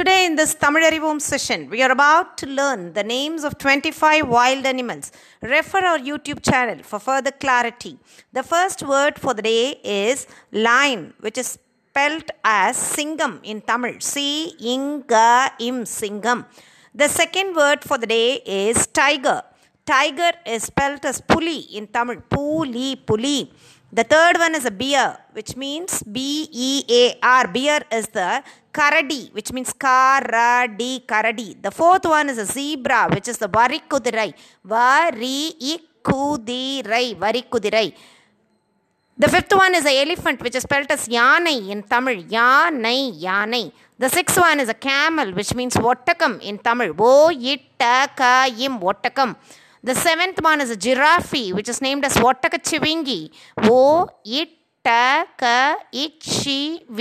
Today, in this Tamil Arivom session, we are about to learn the names of 25 wild animals. Refer our YouTube channel for further clarity. The first word for the day is lion, which is spelt as singam in Tamil. C inga im singam. The second word for the day is tiger. Tiger is spelt as puli in Tamil. Puli, puli. The third one is a bear, which means B E A R. Bear is the karadi, which means karadi, karadi. The fourth one is a zebra, which is the varikudirai. Varikudirai, varikudirai. The fifth one is a elephant, which is spelled as yanai in Tamil. Yanai, yanai. The sixth one is a camel, which means wattakam in Tamil. O ittakayim, wattakam. The seventh one is a giraffe, which is named as Watakachivingi. O ittaka ichivingi,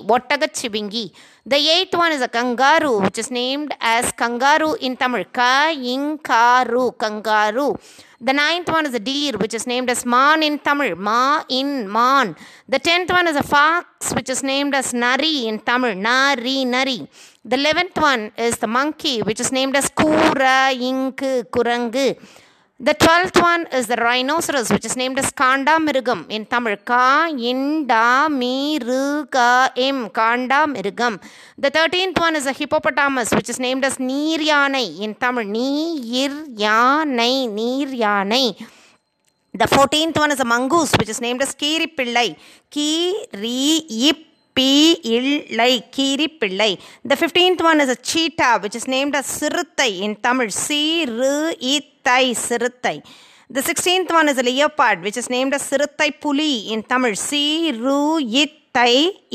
Watakachivingi. The eighth one is a kangaroo, which is named as kangaroo in Tamil. Ka inkaru, kangaroo. The ninth one is a deer, which is named as man in Tamil. Ma in man. The tenth one is a fox, which is named as nari in Tamil. Nari, nari. The eleventh one is the monkey, which is named as kura, inku, kurangu. The twelfth one is the rhinoceros, which is named as Kanda Mirugam in Tamil. Ka Inda Miruga Im Kanda Mirugam. The thirteenth one is a hippopotamus, which is named as Neer Yanai in Tamil. Neer Yanai, Neer Yanai. The fourteenth one is a mongoose, which is named as Kiri Pillai. Kiri Ip illai கீரி பிள்ளை the 15th one is a cheetah which is named as சிறுத்தை in Tamil சிறு இத்தை சிறுத்தை the 16th one is a leopard which is named as சிறுத்தை puli in Tamil சிறு இத்தை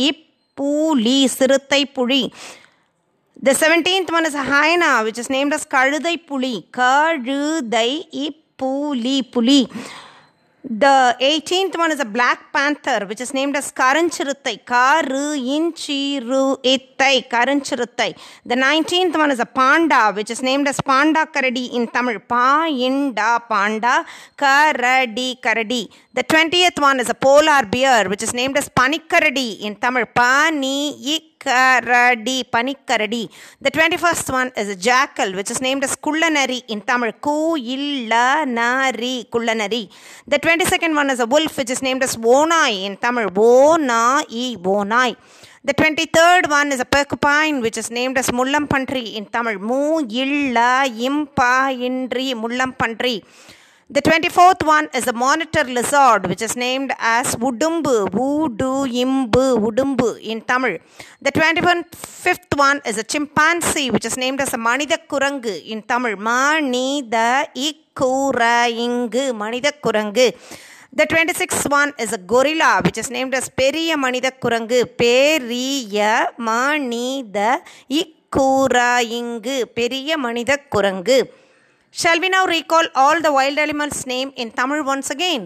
இப்பூலி சிறுத்தை புலி the 17th one is a hyena which is named as கழுதை puli கழுதை ipuli puli the 18th one is a black panther, which is named as Karanchiruttai. Karu inchiru ittai Karanchiruttai. The 19th one is a panda, which is named as Panda Karadi in Tamil. Pa inda panda Karadi Karadi. The 20th one is a polar bear, which is named as Panikaradi in Tamil. Pani பனிக்கரடி பனிக்கரடி. The twenty first one is jackal which is named as குள்ளநரி in Tamil கூ இல்ல நரி குள்ளநரி. The twenty second one is a wolf which is named as ஓனாய் in Tamil ஓ நா இ ஓனாய் The 23rd one is a porcupine which is named as Mullampantri in Tamil. Mu illa impa indri Mullampantri. The 24th one is the monitor lizard, which is named as Udumbu, Vudu Imbu, Udumbu in Tamil. The 25th one is a chimpanzee, which is named as a in Tamil. Manida Ikuraingu, Manida Kurangu. The 26th one is a gorilla, which is named as Periya Manida Kurangu. Periya Manida Ikuraingu, Periya Manida Kurangu. Shall we now recall all the wild animals' name in Tamil once again?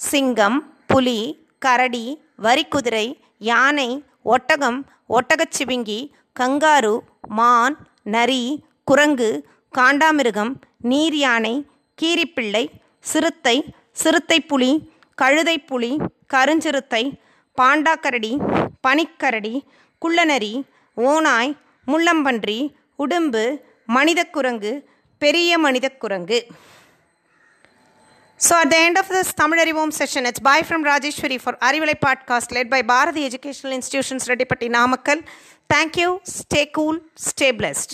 சிங்கம் புலி கரடி வரிக்குதிரை யானை ஒட்டகம் ஒட்டகச்சிவிங்கி kangaroo மான் நரி குரங்கு காண்டாமிருகம் நீர் யானை கீரிப்பிள்ளை சிறுத்தை சிறுத்தை புலி கழுதை புலி கருஞ்சிறுத்தை பாண்டாக்கரடி பனிக்கரடி குள்ளநரி ஓனாய் முள்ளம்பன்றி உடும்பு மனித குரங்கு பெரிய மனிதக்குரங்கு So at the end of this Tamil Arivom session, it's bye from Rajeshwari for Arivalai podcast led by Bharati Educational Institutions Redipatti Namakkal. Thank you. Stay cool. Stay blessed.